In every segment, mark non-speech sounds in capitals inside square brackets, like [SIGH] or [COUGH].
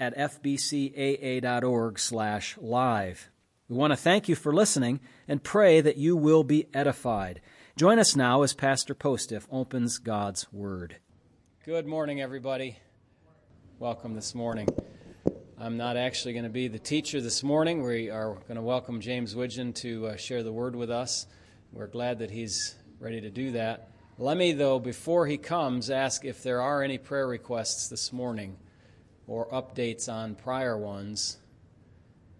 at fbcaa.org slash live. We want to thank you for listening and pray that you will be edified. Join us now as Pastor Postiff opens God's Word. Good morning, everybody. Welcome this morning. I'm not actually going to be the teacher this morning. We are going to welcome James Widgeon to uh, share the Word with us. We're glad that he's ready to do that. Let me, though, before he comes, ask if there are any prayer requests this morning or updates on prior ones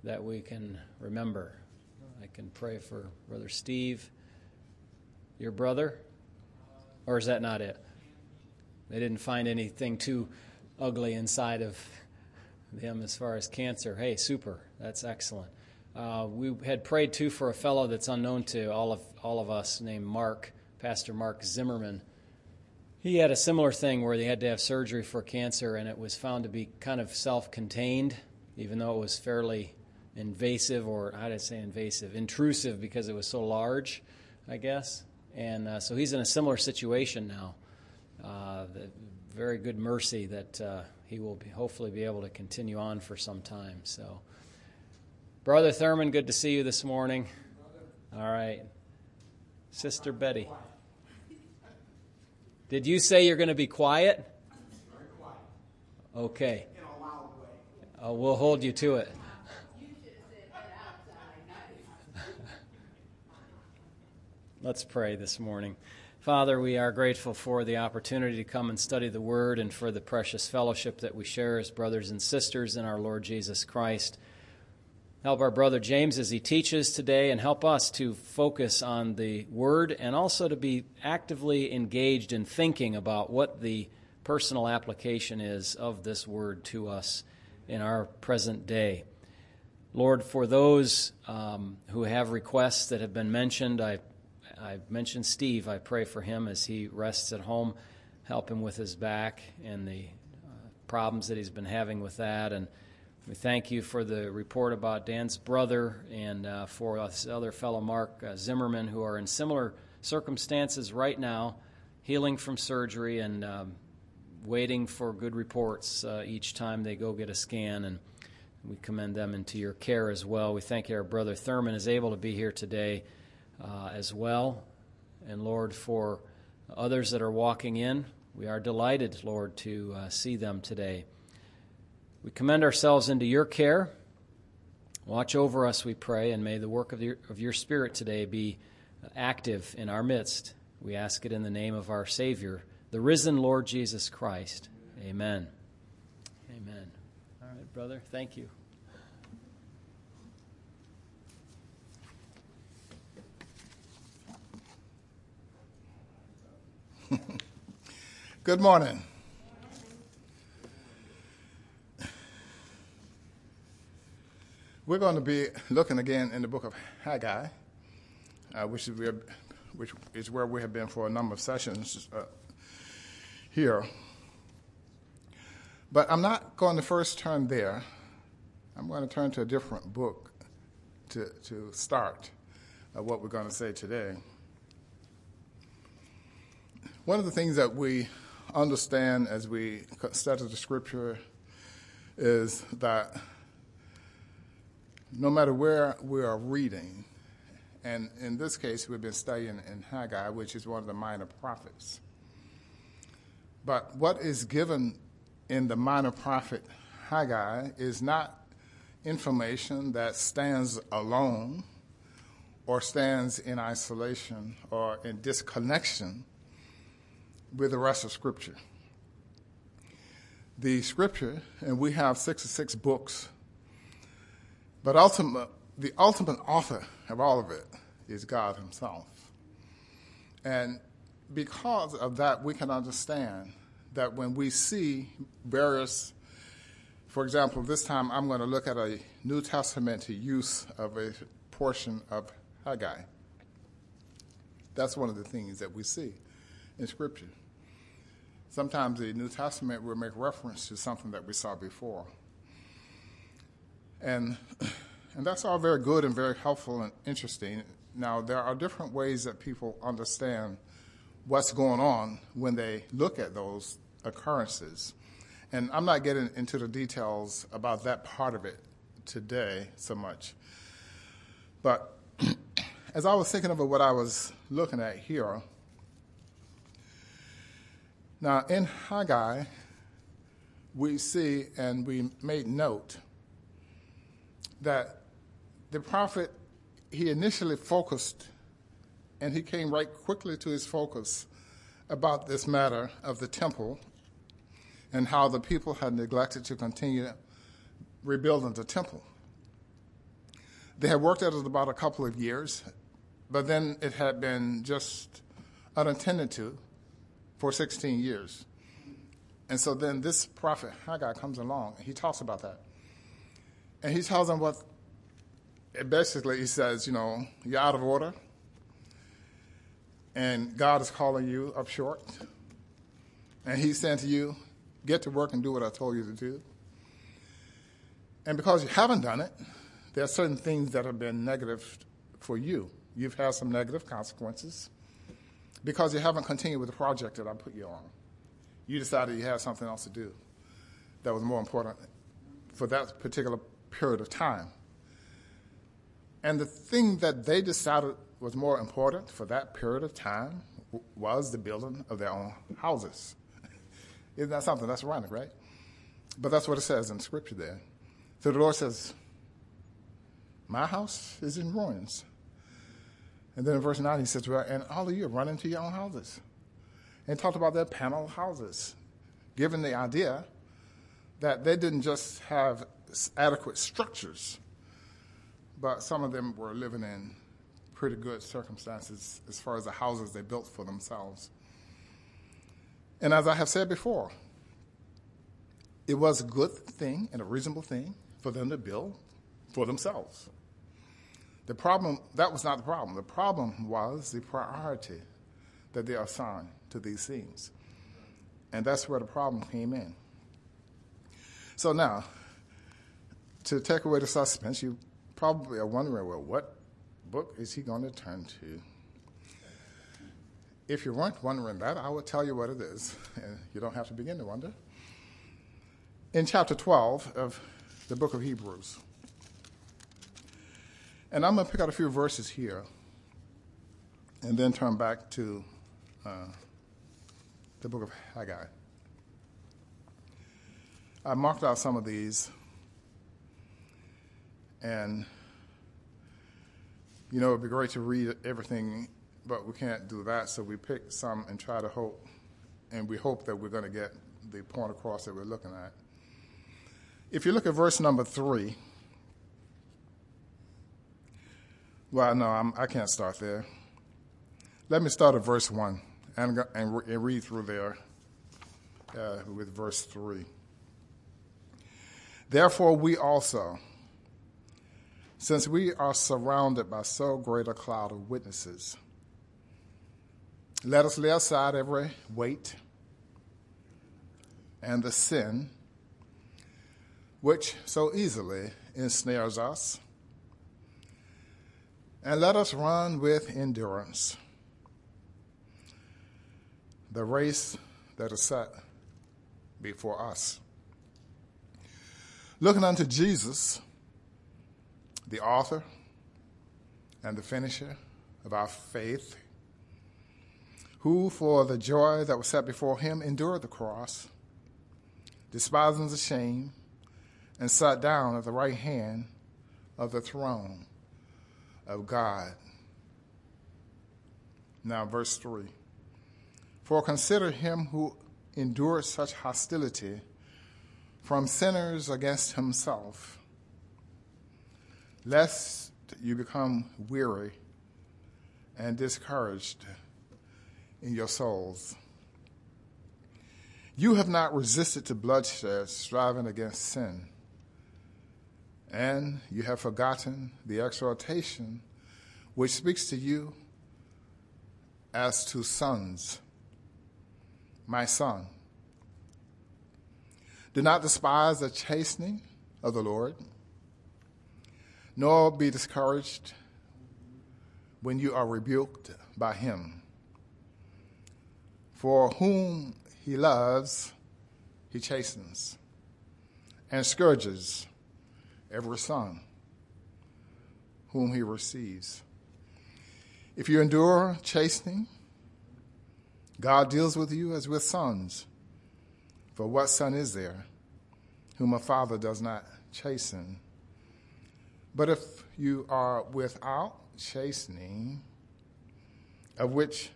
that we can remember. I can pray for Brother Steve, your brother, or is that not it? They didn't find anything too ugly inside of him as far as cancer. Hey, super. That's excellent. Uh, we had prayed too for a fellow that's unknown to all of all of us named Mark, Pastor Mark Zimmerman. He had a similar thing where they had to have surgery for cancer, and it was found to be kind of self contained, even though it was fairly invasive, or how did I say invasive? Intrusive because it was so large, I guess. And uh, so he's in a similar situation now. Uh, very good mercy that uh, he will be, hopefully be able to continue on for some time. So, Brother Thurman, good to see you this morning. All right. Sister Betty. Did you say you're going to be quiet? Very quiet. Okay. In a loud way. Uh, we'll hold you to it. [LAUGHS] Let's pray this morning. Father, we are grateful for the opportunity to come and study the Word and for the precious fellowship that we share as brothers and sisters in our Lord Jesus Christ. Help our brother James as he teaches today and help us to focus on the Word and also to be actively engaged in thinking about what the personal application is of this Word to us in our present day. Lord, for those um, who have requests that have been mentioned, I, I mentioned Steve. I pray for him as he rests at home. Help him with his back and the uh, problems that he's been having with that. And we thank you for the report about Dan's brother and uh, for us other fellow, Mark uh, Zimmerman, who are in similar circumstances right now, healing from surgery and um, waiting for good reports uh, each time they go get a scan. And we commend them into your care as well. We thank our brother Thurman is able to be here today uh, as well. And Lord, for others that are walking in, we are delighted, Lord, to uh, see them today. We commend ourselves into your care. Watch over us, we pray, and may the work of your, of your Spirit today be active in our midst. We ask it in the name of our Savior, the risen Lord Jesus Christ. Amen. Amen. All right, brother, thank you. [LAUGHS] Good morning. We're going to be looking again in the book of Haggai, uh, which, is where, which is where we have been for a number of sessions uh, here. But I'm not going to first turn there. I'm going to turn to a different book to, to start uh, what we're going to say today. One of the things that we understand as we study the scripture is that no matter where we are reading, and in this case, we've been studying in Haggai, which is one of the minor prophets. But what is given in the minor prophet Haggai is not information that stands alone or stands in isolation or in disconnection with the rest of Scripture. The Scripture, and we have 66 books but ultimate, the ultimate author of all of it is God Himself. And because of that, we can understand that when we see various For example, this time I'm going to look at a New Testament use of a portion of Haggai. That's one of the things that we see in Scripture. Sometimes the New Testament will make reference to something that we saw before. And, and that's all very good and very helpful and interesting. Now, there are different ways that people understand what's going on when they look at those occurrences. And I'm not getting into the details about that part of it today so much. But [CLEARS THROAT] as I was thinking about what I was looking at here, now in Haggai, we see and we made note that the prophet, he initially focused and he came right quickly to his focus about this matter of the temple and how the people had neglected to continue rebuilding the temple. They had worked at it about a couple of years, but then it had been just unattended to for 16 years. And so then this prophet Haggai comes along and he talks about that. And he tells them what basically he says, you know, you're out of order and God is calling you up short. And he's saying to you, get to work and do what I told you to do. And because you haven't done it, there are certain things that have been negative for you. You've had some negative consequences because you haven't continued with the project that I put you on. You decided you had something else to do that was more important for that particular period of time. And the thing that they decided was more important for that period of time was the building of their own houses. [LAUGHS] Isn't that something? That's ironic, right? But that's what it says in Scripture there. So the Lord says, My house is in ruins. And then in verse 9, he says, well, And all of you run into your own houses. And talked about their panel houses, given the idea that they didn't just have adequate structures, but some of them were living in pretty good circumstances as far as the houses they built for themselves. And as I have said before, it was a good thing and a reasonable thing for them to build for themselves. The problem, that was not the problem. The problem was the priority that they assigned to these things. And that's where the problem came in. So now, to take away the suspense, you probably are wondering, well, what book is he going to turn to? If you weren't wondering that, I will tell you what it is, and you don't have to begin to wonder. In chapter 12 of the book of Hebrews, and I'm going to pick out a few verses here and then turn back to uh, the book of Haggai. I marked out some of these, and you know, it'd be great to read everything, but we can't do that, so we pick some and try to hope, and we hope that we're going to get the point across that we're looking at. If you look at verse number three, well, no, I'm, I can not start there. Let me start at verse one and, and, and read through there uh, with verse three. Therefore, we also since we are surrounded by so great a cloud of witnesses, let us lay aside every weight and the sin which so easily ensnares us, and let us run with endurance the race that is set before us. Looking unto Jesus, the author and the finisher of our faith, who for the joy that was set before him endured the cross, despising the shame, and sat down at the right hand of the throne of God. Now, verse 3 For consider him who endured such hostility from sinners against himself lest you become weary and discouraged in your souls. You have not resisted to bloodshed, striving against sin. And you have forgotten the exhortation which speaks to you as to sons. My son, do not despise the chastening of the Lord, nor be discouraged when you are rebuked by him. For whom he loves, he chastens and scourges every son whom he receives. If you endure chastening, God deals with you as with sons. For what son is there whom a father does not chasten? But if you are without chastening, of which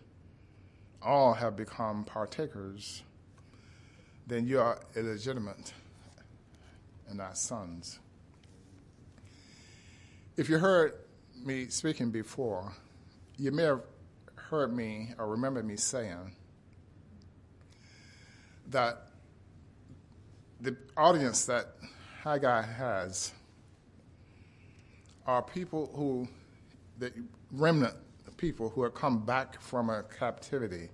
all have become partakers, then you are illegitimate and not sons. If you heard me speaking before, you may have heard me or remember me saying that the audience that Haggai has are people who, the remnant people who have come back from a captivity.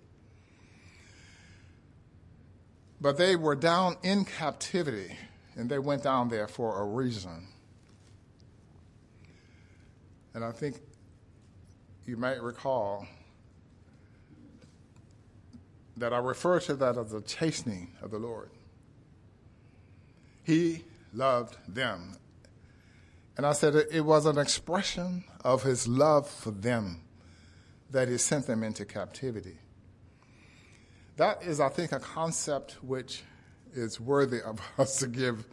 But they were down in captivity, and they went down there for a reason. And I think you might recall that I refer to that as the chastening of the Lord. He loved them. And I said it was an expression of his love for them that he sent them into captivity. That is, I think, a concept which is worthy of [LAUGHS] us to give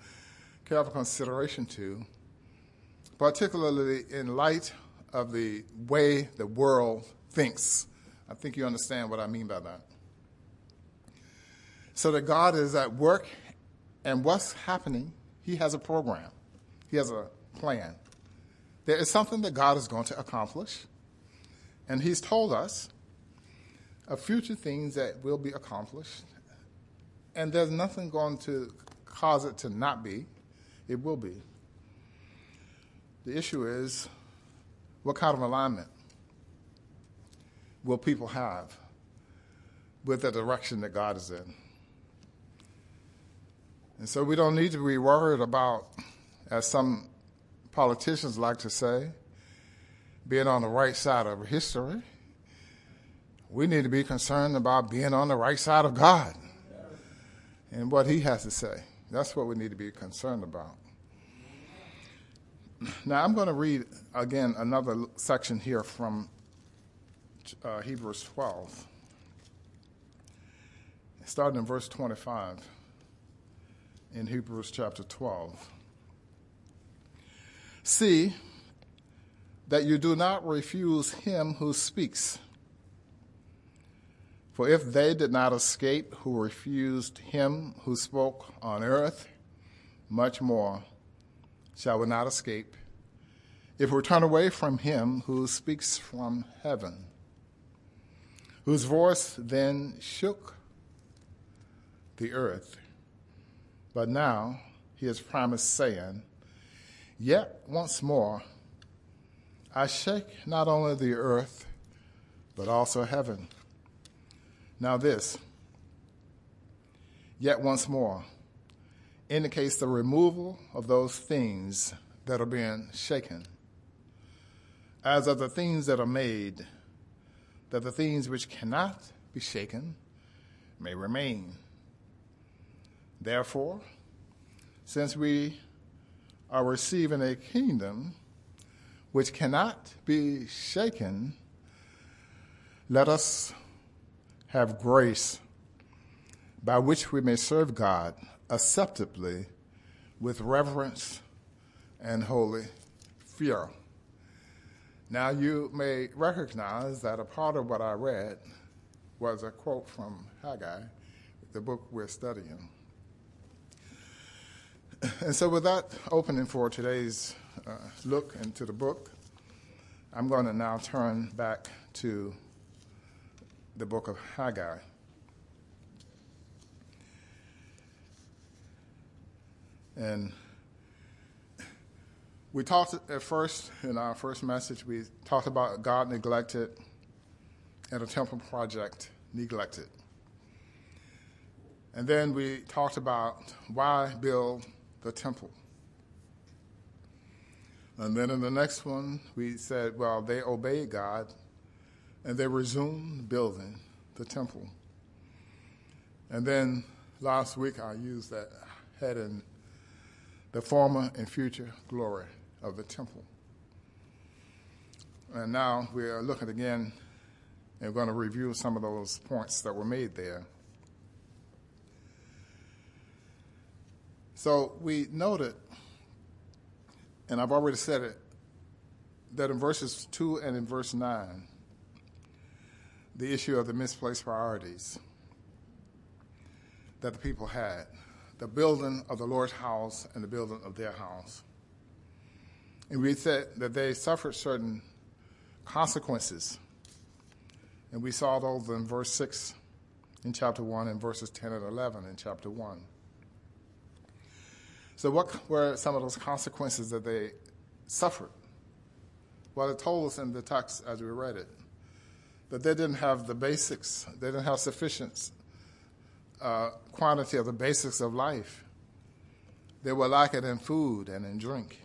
careful consideration to, particularly in light of the way the world thinks. I think you understand what I mean by that. So that God is at work, and what's happening, He has a program, He has a plan. There is something that God is going to accomplish. And he's told us of future things that will be accomplished. And there's nothing going to cause it to not be. It will be. The issue is what kind of alignment will people have with the direction that God is in? And so we don't need to be worried about, as some politicians like to say, being on the right side of history. We need to be concerned about being on the right side of God and what He has to say. That's what we need to be concerned about. Now, I'm going to read again another section here from uh, Hebrews 12, starting in verse 25 in Hebrews chapter 12. See, that you do not refuse him who speaks. For if they did not escape who refused him who spoke on earth, much more shall we not escape if we turn away from him who speaks from heaven, whose voice then shook the earth. But now he has promised, saying, Yet once more I shake not only the earth, but also heaven. Now, this, yet once more, indicates the removal of those things that are being shaken, as of the things that are made, that the things which cannot be shaken may remain. Therefore, since we are receiving a kingdom, which cannot be shaken, let us have grace by which we may serve God acceptably with reverence and holy fear. Now, you may recognize that a part of what I read was a quote from Haggai, the book we're studying. And so, with that opening for today's uh, look into the book, I'm going to now turn back to the book of Haggai. And we talked at first, in our first message, we talked about God neglected and a temple project neglected. And then we talked about why build the temple. And then in the next one, we said, well, they obeyed God and they resumed building the temple. And then last week, I used that heading, the former and future glory of the temple. And now we are looking again and we're going to review some of those points that were made there. So we noted, and I've already said it, that in verses 2 and in verse 9, the issue of the misplaced priorities that the people had the building of the Lord's house and the building of their house. And we said that they suffered certain consequences. And we saw those in verse 6 in chapter 1 and verses 10 and 11 in chapter 1. So, what were some of those consequences that they suffered? Well, it told us in the text as we read it that they didn't have the basics, they didn't have sufficient uh, quantity of the basics of life. They were lacking in food and in drink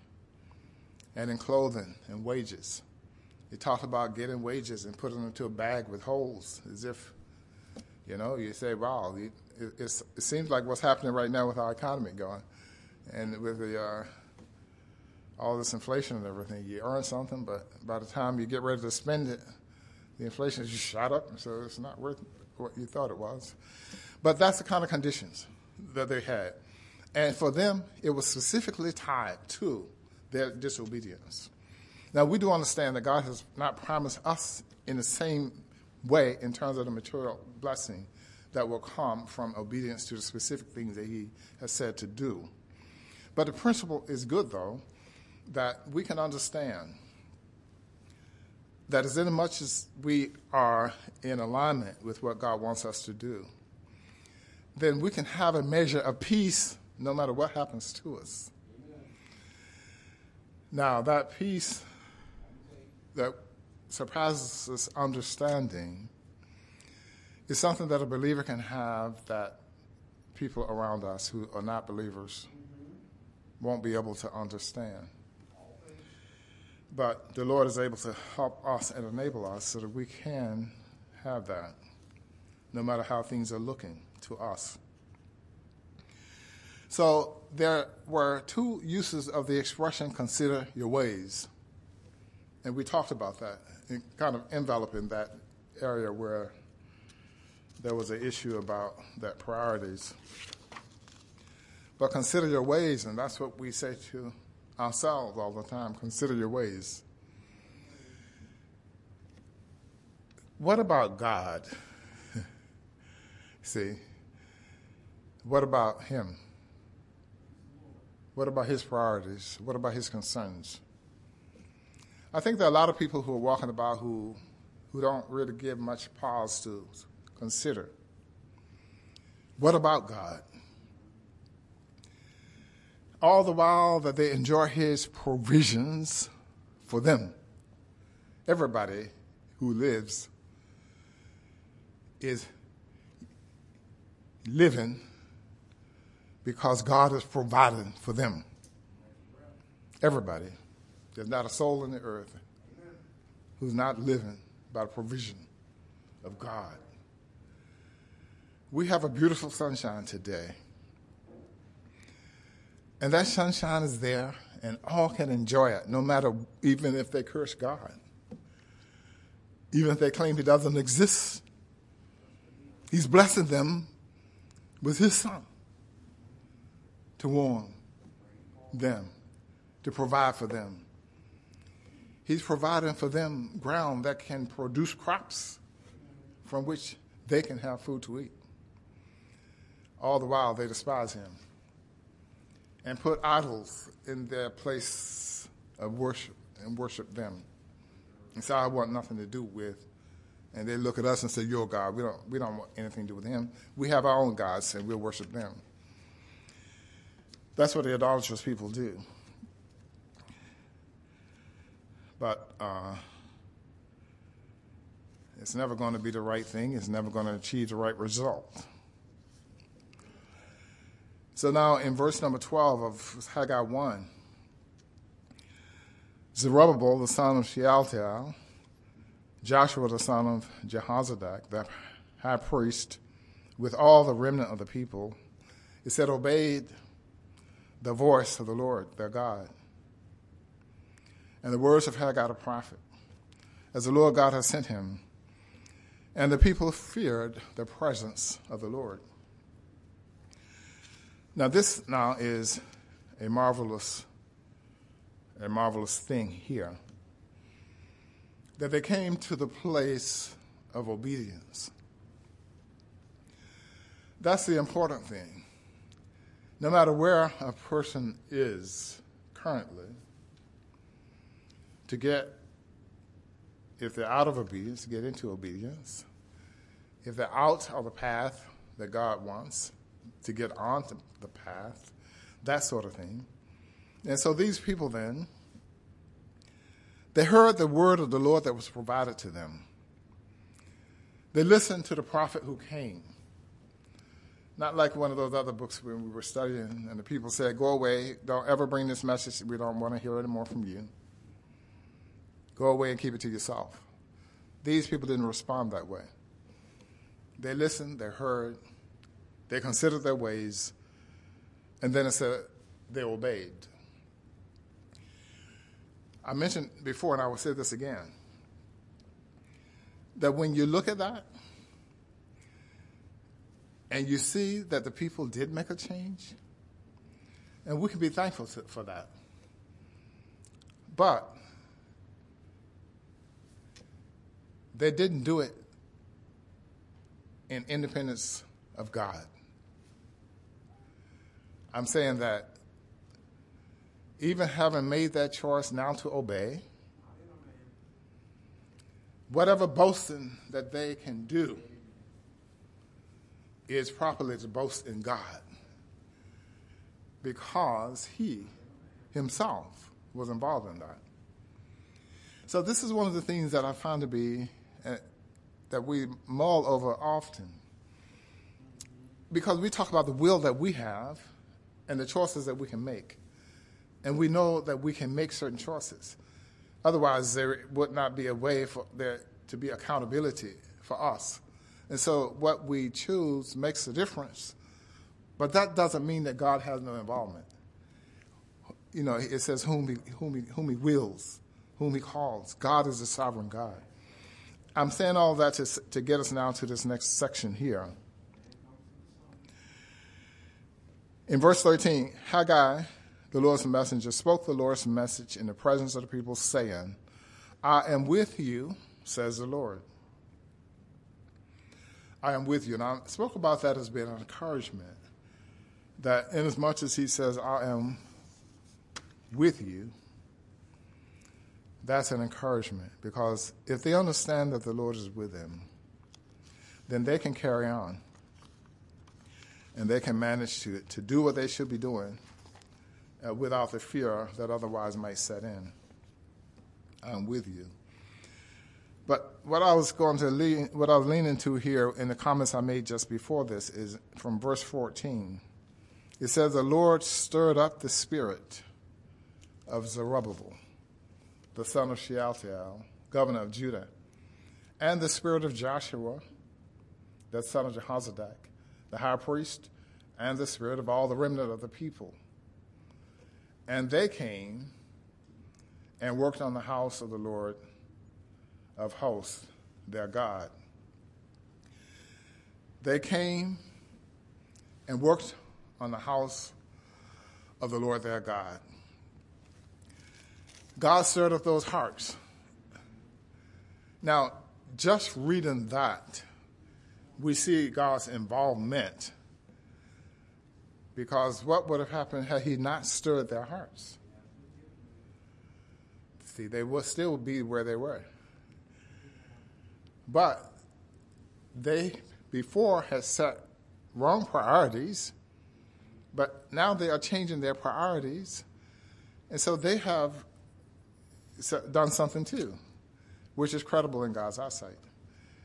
and in clothing and wages. He talked about getting wages and putting them into a bag with holes as if, you know, you say, wow, it, it seems like what's happening right now with our economy going. And with the uh, all this inflation and everything, you earn something, but by the time you get ready to spend it, the inflation just shot up, so it's not worth what you thought it was. But that's the kind of conditions that they had. And for them, it was specifically tied to their disobedience. Now, we do understand that God has not promised us in the same way in terms of the material blessing that will come from obedience to the specific things that He has said to do. But the principle is good, though, that we can understand that as much as we are in alignment with what God wants us to do, then we can have a measure of peace no matter what happens to us. Amen. Now, that peace that surpasses understanding is something that a believer can have that people around us who are not believers. Won't be able to understand. But the Lord is able to help us and enable us so that we can have that, no matter how things are looking to us. So there were two uses of the expression consider your ways. And we talked about that, kind of enveloping that area where there was an issue about that priorities. But consider your ways, and that's what we say to ourselves all the time consider your ways. What about God? [LAUGHS] See, what about Him? What about His priorities? What about His concerns? I think there are a lot of people who are walking about who, who don't really give much pause to consider. What about God? All the while that they enjoy his provisions for them. Everybody who lives is living because God is providing for them. Everybody. There's not a soul in the earth who's not living by the provision of God. We have a beautiful sunshine today. And that sunshine is there, and all can enjoy it, no matter even if they curse God, even if they claim He doesn't exist. He's blessing them with His sun to warm them, to provide for them. He's providing for them ground that can produce crops from which they can have food to eat. All the while, they despise Him and put idols in their place of worship and worship them. And say, I want nothing to do with. And they look at us and say, Your God. We don't, we don't want anything to do with him. We have our own gods and we'll worship them. That's what the idolatrous people do. But uh, it's never going to be the right thing, it's never going to achieve the right result. So now in verse number 12 of Haggai 1, Zerubbabel, the son of Shealtiel, Joshua, the son of Jehozadak, the high priest, with all the remnant of the people, it said, obeyed the voice of the Lord, their God, and the words of Haggai the prophet, as the Lord God has sent him. And the people feared the presence of the Lord. Now, this now is a marvelous, a marvelous thing here. That they came to the place of obedience. That's the important thing. No matter where a person is currently, to get, if they're out of obedience, to get into obedience. If they're out of the path that God wants, to get onto the path, that sort of thing. And so these people then, they heard the word of the Lord that was provided to them. They listened to the prophet who came. Not like one of those other books when we were studying and the people said, Go away, don't ever bring this message, we don't want to hear any more from you. Go away and keep it to yourself. These people didn't respond that way. They listened, they heard, they considered their ways, and then it said they obeyed. I mentioned before, and I will say this again, that when you look at that and you see that the people did make a change, and we can be thankful for that. But they didn't do it in independence of God. I'm saying that even having made that choice now to obey, whatever boasting that they can do is properly to boast in God because He Himself was involved in that. So, this is one of the things that I find to be uh, that we mull over often because we talk about the will that we have and the choices that we can make. And we know that we can make certain choices. Otherwise, there would not be a way for there to be accountability for us. And so, what we choose makes a difference. But that doesn't mean that God has no involvement. You know, it says whom he, whom he, whom he wills, whom he calls. God is a sovereign God. I'm saying all that to, to get us now to this next section here. In verse 13, Haggai, the Lord's messenger, spoke the Lord's message in the presence of the people, saying, I am with you, says the Lord. I am with you. And I spoke about that as being an encouragement. That inasmuch as he says, I am with you, that's an encouragement. Because if they understand that the Lord is with them, then they can carry on and they can manage to, to do what they should be doing uh, without the fear that otherwise might set in. I'm with you. But what I was going to lean, what I was leaning to here in the comments I made just before this is from verse 14. It says, The Lord stirred up the spirit of Zerubbabel, the son of Shealtiel, governor of Judah, and the spirit of Joshua, the son of Jehozadak, the high priest, and the spirit of all the remnant of the people. And they came and worked on the house of the Lord of hosts, their God. They came and worked on the house of the Lord their God. God stirred up those hearts. Now, just reading that we see God's involvement. Because what would have happened had He not stirred their hearts? See, they would still be where they were. But they, before, had set wrong priorities But now they are changing their priorities, and so they have done something too, which is credible in God's eyesight.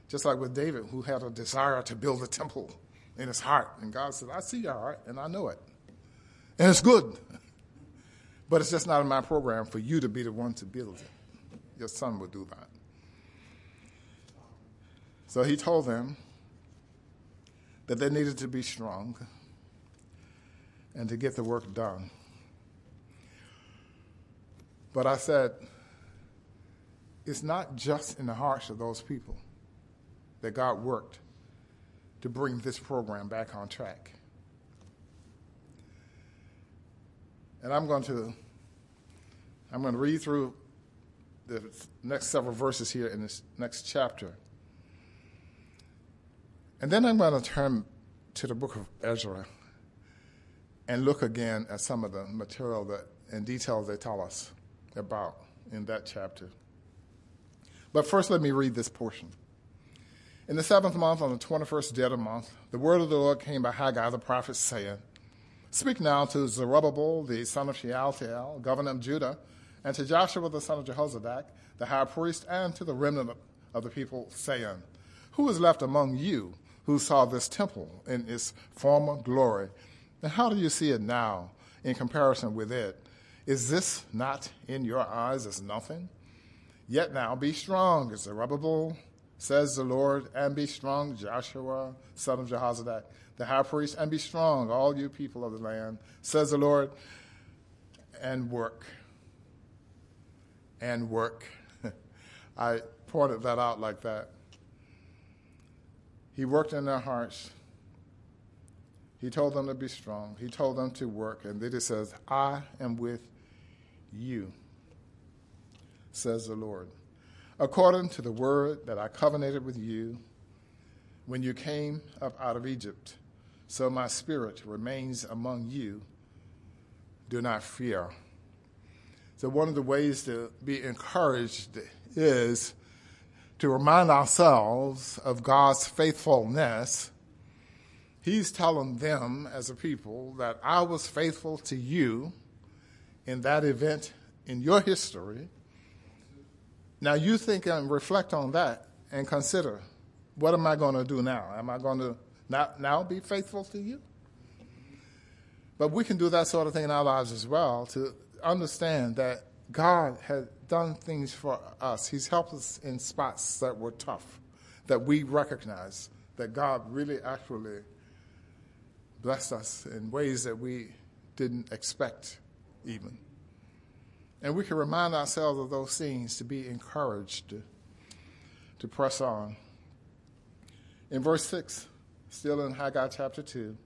Just like with David, who had a desire to build a temple in his heart. And God said, I see your heart, and I know it. And it's good. [LAUGHS] But it's just not in my program for you to be the one to build it. Your son will do that. So he told them that they needed to be strong and to get the work done. But I said, it's not just in the hearts of those people that God worked to bring this program back on track. And I'm going to I'm going to read through the next several verses here in this next chapter. And then I'm going to turn to the book of Ezra and look again at some of the material that and details they tell us about in that chapter. But first, let me read this portion. In the seventh month, on the 21st day of the month, the word of the Lord came by Haggai the prophet, saying, Speak now to Zerubbabel, the son of Shealtiel, governor of Judah, and to Joshua the son of Jehozadak, the high priest, and to the remnant of the people, saying, Who is left among you who saw this temple in its former glory? And how do you see it now in comparison with it? Is this not in your eyes as nothing? Yet now be strong, Zerubbabel, says the Lord, and be strong, Joshua, son of Jehozadak, the high priest, and be strong, all you people of the land, says the Lord, and work. And work. [LAUGHS] I pointed that out like that. He worked in their hearts. He told them to be strong. He told them to work. And then he says, I am with you, says the Lord according to the word that I covenanted with you when you came up out of Egypt. So my spirit remains among you. Do not fear. So, one of the ways to be encouraged is to remind ourselves of God's faithfulness. He's telling them as a people that I was faithful to you in that event in your history now you think and reflect on that and consider what am I going to do now? Am I going to not now be faithful to you? But we can do that sort of thing in our lives as well to understand that God has done things for us. He's helped us in spots that were tough, that we recognize that God really actually blessed us in ways that we didn't expect even. And we can remind ourselves of those things to be encouraged to, to press on. In verse 6, still in Haggai chapter 2,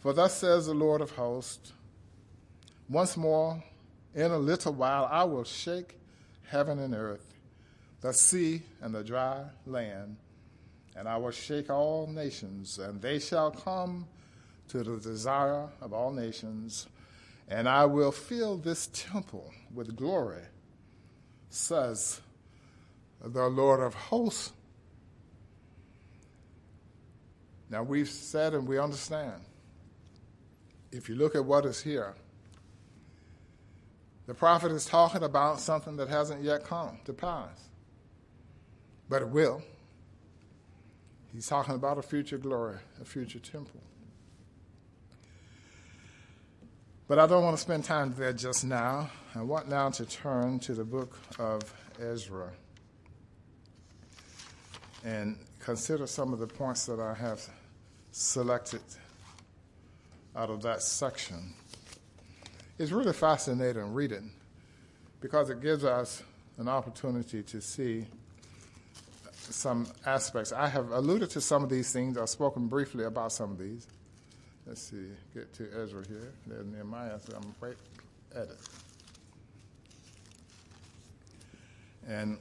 for thus says the Lord of hosts, once more, in a little while, I will shake heaven and earth, the sea and the dry land, and I will shake all nations, and they shall come to the desire of all nations and I will fill this temple with glory, says the Lord of hosts. Now, we've said and we understand. If you look at what is here, the prophet is talking about something that hasn't yet come to pass, but it will. He's talking about a future glory, a future temple. But I don't want to spend time there just now. I want now to turn to the book of Ezra and consider some of the points that I have selected out of that section. It's really fascinating reading because it gives us an opportunity to see some aspects. I have alluded to some of these things, I've spoken briefly about some of these. Let's see, get to Ezra here. There's Nehemiah, so I'm right at it. And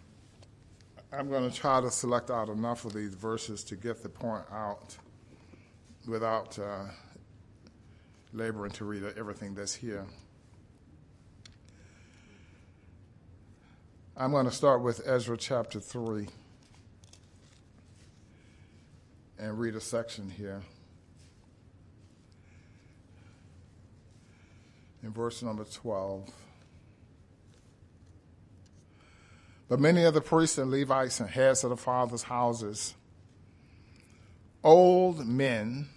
I'm going to try to select out enough of these verses to get the point out without uh, laboring to read everything that's here. I'm going to start with Ezra chapter 3 and read a section here. In verse number 12. But many of the priests and Levites and heads of the fathers' houses, old men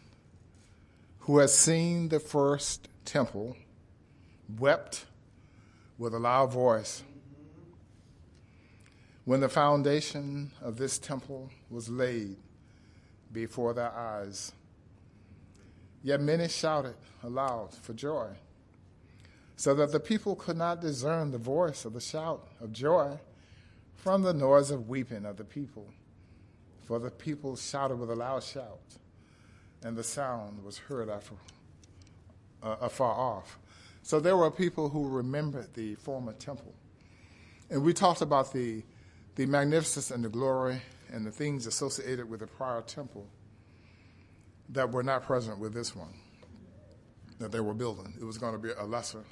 who had seen the first temple, wept with a loud voice. When the foundation of this temple was laid before their eyes, yet many shouted aloud for joy, so that the people could not discern the voice of the shout of joy from the noise of weeping of the people. For the people shouted with a loud shout, and the sound was heard afar, uh, afar off. So there were people who remembered the former temple. And we talked about the, the magnificence and the glory and the things associated with the prior temple that were not present with this one that they were building. It was going to be a lesser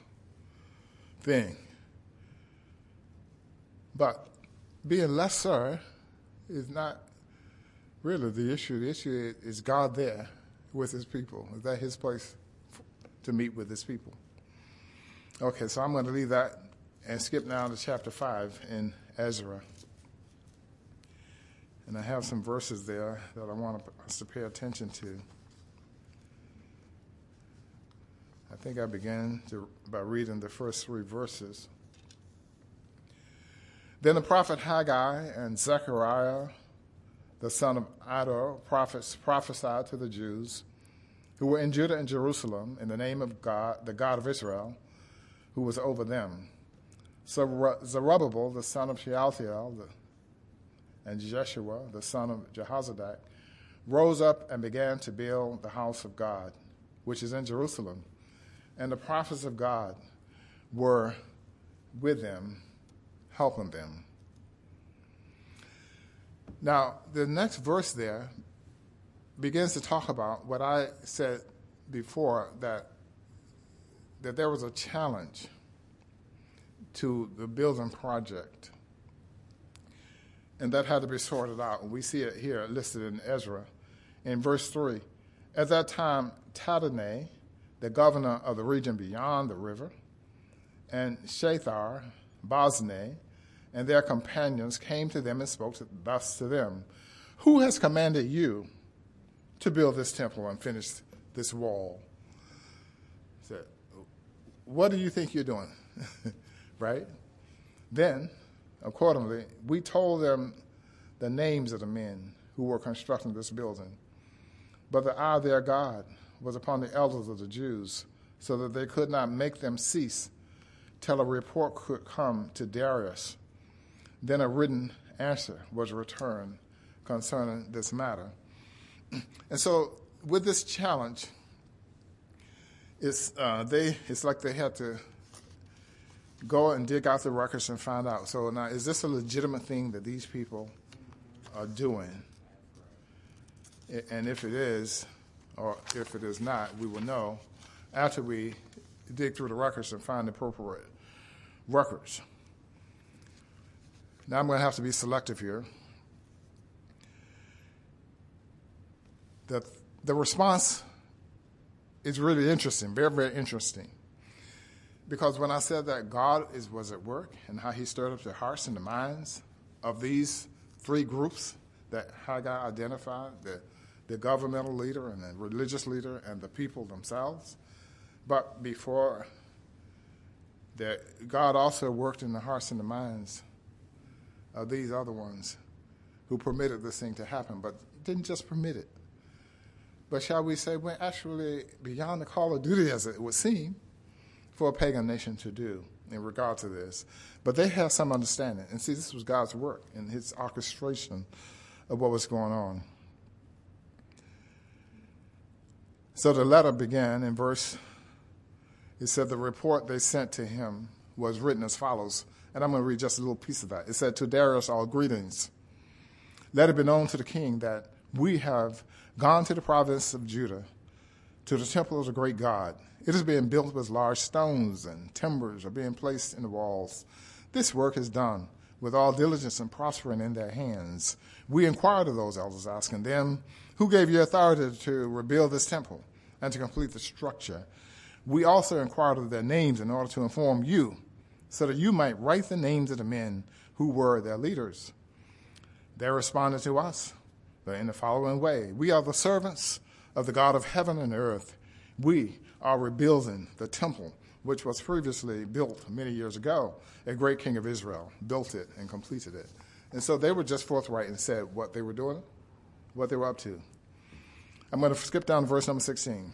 thing. But being lesser is not really the issue. The issue is God there with his people. Is that his place to meet with his people? Okay, so I'm going to leave that and skip now to chapter 5 in Ezra. And I have some verses there that I want us to pay attention to. I think I began to, by reading the first three verses. Then the prophet Haggai and Zechariah, the son of Iddo, prophets, prophesied to the Jews who were in Judah and Jerusalem in the name of God, the God of Israel, who was over them. So Zerubbabel, the son of Shealtiel, and Jeshua, the son of Jehozadak, rose up and began to build the house of God, which is in Jerusalem and the prophets of God were with them, helping them. Now, the next verse there begins to talk about what I said before that, that there was a challenge to the building project. And that had to be sorted out. And we see it here listed in Ezra in verse 3. At that time, Tattenai, the governor of the region beyond the river, and Shethar, Boznai, and their companions came to them and spoke thus to them Who has commanded you to build this temple and finish this wall? Said, What do you think you're doing? [LAUGHS] right? Then, accordingly, we told them the names of the men who were constructing this building. But the eye of their God was upon the elders of the Jews, so that they could not make them cease till a report could come to Darius. Then a written answer was returned concerning this matter. [CLEARS THROAT] And so, with this challenge, it's, uh, they, it's like they had to go and dig out the records and find out. So, now, is this a legitimate thing that these people are doing? And if it is, or if it is not, we will know after we dig through the records and find the appropriate records. Now I'm going to have to be selective here. The, the response is really interesting, very, very interesting. Because when I said that God is, was at work and how he stirred up the hearts and the minds of these three groups that Haggai identified, the the governmental leader and the religious leader and the people themselves. But before that, God also worked in the hearts and the minds of these other ones who permitted this thing to happen, but didn't just permit it. But shall we say, we're actually beyond the call of duty, as it would seem, for a pagan nation to do in regard to this. But they have some understanding. And see, this was God's work and his orchestration of what was going on. So the letter began in verse, it said, the report they sent to him was written as follows. And I'm going to read just a little piece of that. It said, To Darius, all greetings. Let it be known to the king that we have gone to the province of Judah, to the temple of the great God. It is being built with large stones, and timbers are being placed in the walls. This work is done with all diligence and prospering in their hands. We inquired of those elders, asking them, Who gave you authority to rebuild this temple and to complete the structure? We also inquired of their names in order to inform you, so that you might write the names of the men who were their leaders. They responded to us in the following way We are the servants of the God of heaven and earth. We are rebuilding the temple which was previously built many years ago. A great king of Israel built it and completed it. And so they were just forthright and said what they were doing, what they were up to. I'm going to skip down to verse number 16.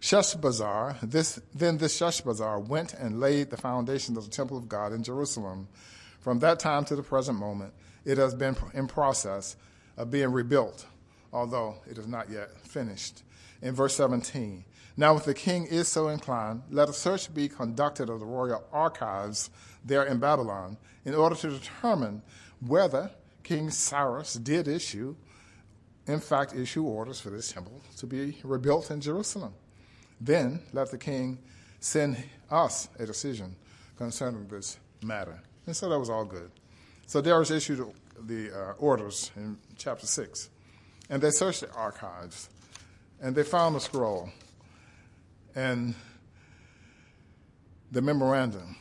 Sheshbazzar, this, then this Sheshbazzar went and laid the foundation of the temple of God in Jerusalem. From that time to the present moment, it has been in process of being rebuilt, although it is not yet finished. In verse 17, now if the king is so inclined, let a search be conducted of the royal archives there in Babylon in order to determine whether King Cyrus did issue, in fact, issue orders for this temple to be rebuilt in Jerusalem. Then let the king send us a decision concerning this matter. And so that was all good. So Darius issued the uh, orders in chapter 6. And they searched the archives and they found the scroll and the memorandum.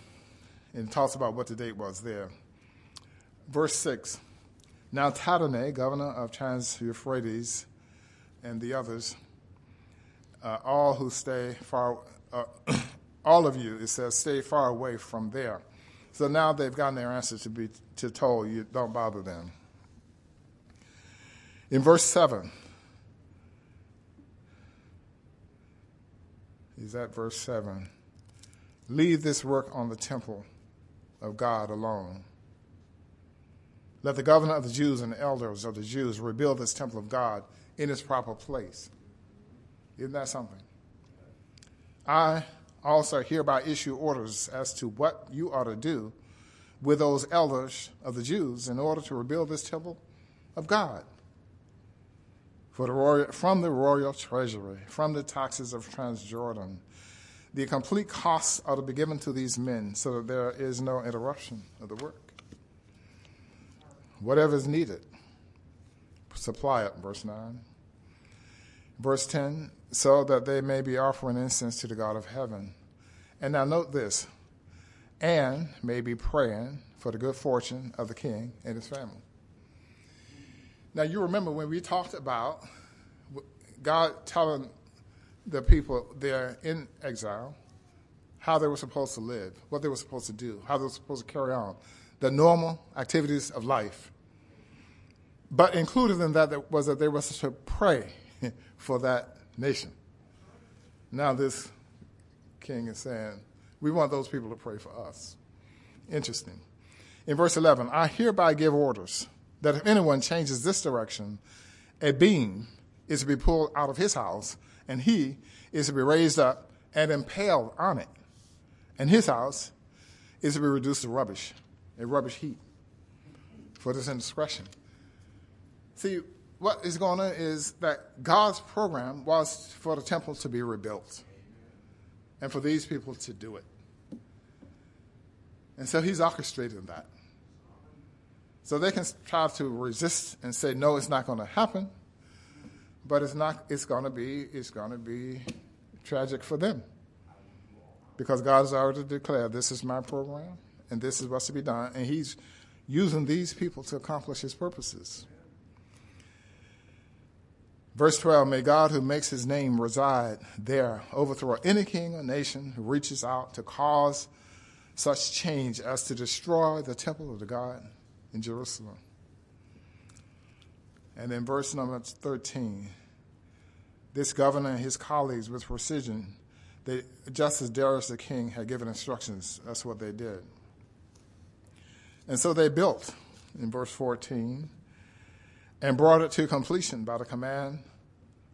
And it talks about what the date was there. Verse 6 Now Tattenai, governor of Trans Euphrates, and the others, uh, all who stay far, uh, [COUGHS] all of you, it says, stay far away from there. So now they've gotten their answer to be to told you don't bother them. In verse seven, is that verse seven? Leave this work on the temple of God alone. Let the governor of the Jews and the elders of the Jews rebuild this temple of God in its proper place. Isn't that something? I also hereby issue orders as to what you are to do with those elders of the Jews in order to rebuild this temple of God. For the royal, from the royal treasury, from the taxes of Transjordan, the complete costs are to be given to these men so that there is no interruption of the work. Whatever is needed, supply it, verse 9. Verse 10 so that they may be offering incense to the God of heaven. And now note this and may be praying for the good fortune of the king and his family. Now, you remember when we talked about God telling the people there in exile how they were supposed to live, what they were supposed to do, how they were supposed to carry on, the normal activities of life. But included in that was that they were to pray [LAUGHS] for that nation. Now, this king is saying, we want those people to pray for us. Interesting. In verse 11, I hereby give orders that if anyone changes this direction, a beam is to be pulled out of his house, and he is to be raised up and impaled on it. And his house is to be reduced to rubbish, a rubbish heap, for this indiscretion. See, what is going on is that God's program was for the temple to be rebuilt and for these people to do it. And so he's orchestrating that. So they can try to resist and say, no, it's not going to happen. But it's not, it's going to be, it's going to be tragic for them. Because God has already declared, this is my program, and this is what's to be done. And he's using these people to accomplish his purposes. Verse 12 May God, who makes his name reside there, overthrow any king or nation who reaches out to cause such change as to destroy the temple of the God in Jerusalem. And in verse number 13, this governor and his colleagues, with precision, they, just as Darius the king had given instructions, that's what they did. And so they built, in verse 14, and brought it to completion by the command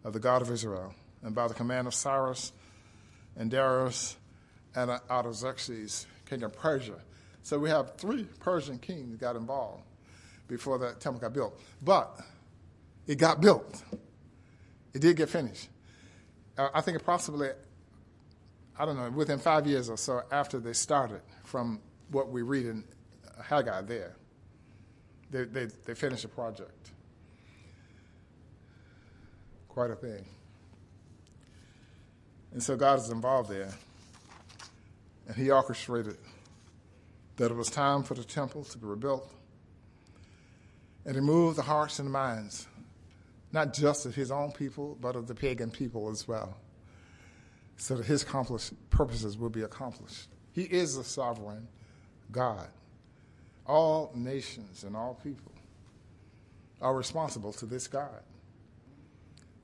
of the God of Israel and by the command of Cyrus and Darius and Artaxerxes, king of Persia. So we have three Persian kings got involved before the temple got built. But it got built. It did get finished. Uh, I think approximately, I don't know, within five years or so after they started, from what we read in Haggai there, they, they, they finished the project. Quite a thing. And so God is involved there. And He orchestrated that it was time for the temple to be rebuilt. And He moved the hearts and minds, not just of His own people, but of the pagan people as well, so that His purposes will be accomplished. He is the sovereign God. All nations and all people are responsible to this God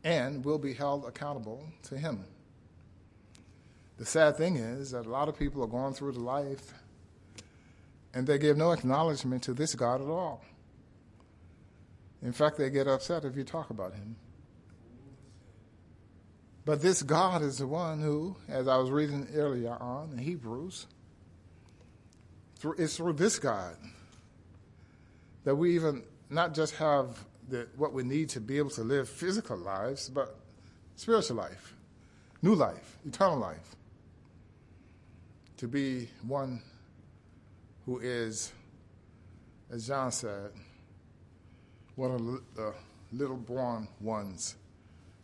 and will be held accountable to Him. The sad thing is that a lot of people are going through the life and they give no acknowledgement to this God at all. In fact, they get upset if you talk about Him. But this God is the one who, as I was reading earlier on in Hebrews, it's through this God that we even not just have the, what we need to be able to live physical lives, but spiritual life, new life, eternal life. To be one who is, as John said, one of the little born ones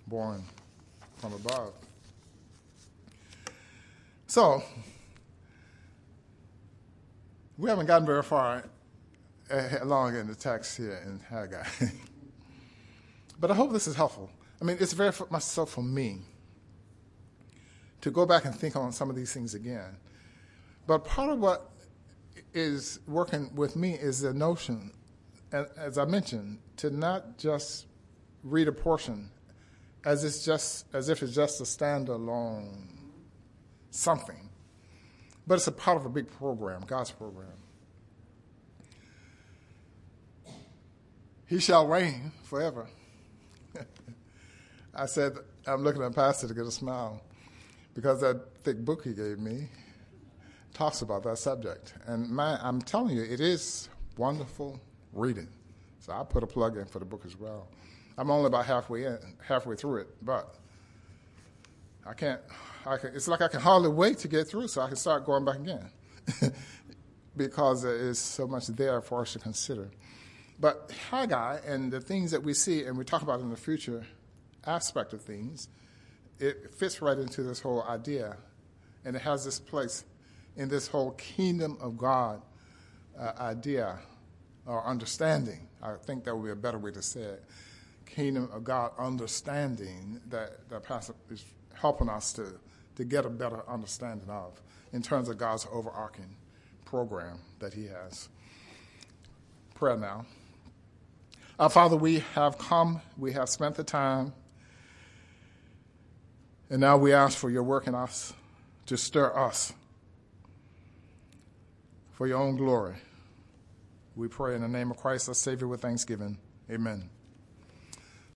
born from above. So, we haven't gotten very far eh, eh, along in the text here in Haggai. [LAUGHS] but I hope this is helpful. I mean, it's very much so for me to go back and think on some of these things again. But part of what is working with me is the notion, as I mentioned, to not just read a portion as it's just as if it's just a standalone something, but it's a part of a big program, God's program. He shall reign forever. [LAUGHS] I said, I'm looking at the Pastor to get a smile because that thick book he gave me talks about that subject. And my, I'm telling you, it is wonderful reading. So I put a plug in for the book as well. I'm only about halfway in, halfway through it, but I can't. Can, it's like I can hardly wait to get through so I can start going back again, [LAUGHS] because there is so much there for us to consider. But Haggai and the things that we see and we talk about in the future aspect of things, it fits right into this whole idea. And it has this place in this whole kingdom of God uh, idea or understanding. I think that would be a better way to say it. Kingdom of God understanding that the pastor is helping us to, to get a better understanding of in terms of God's overarching program that He has. Prayer now. Our Father, we have come, we have spent the time, and now we ask for your work in us to stir us for your own glory. We pray in the name of Christ, our Savior, with thanksgiving. Amen.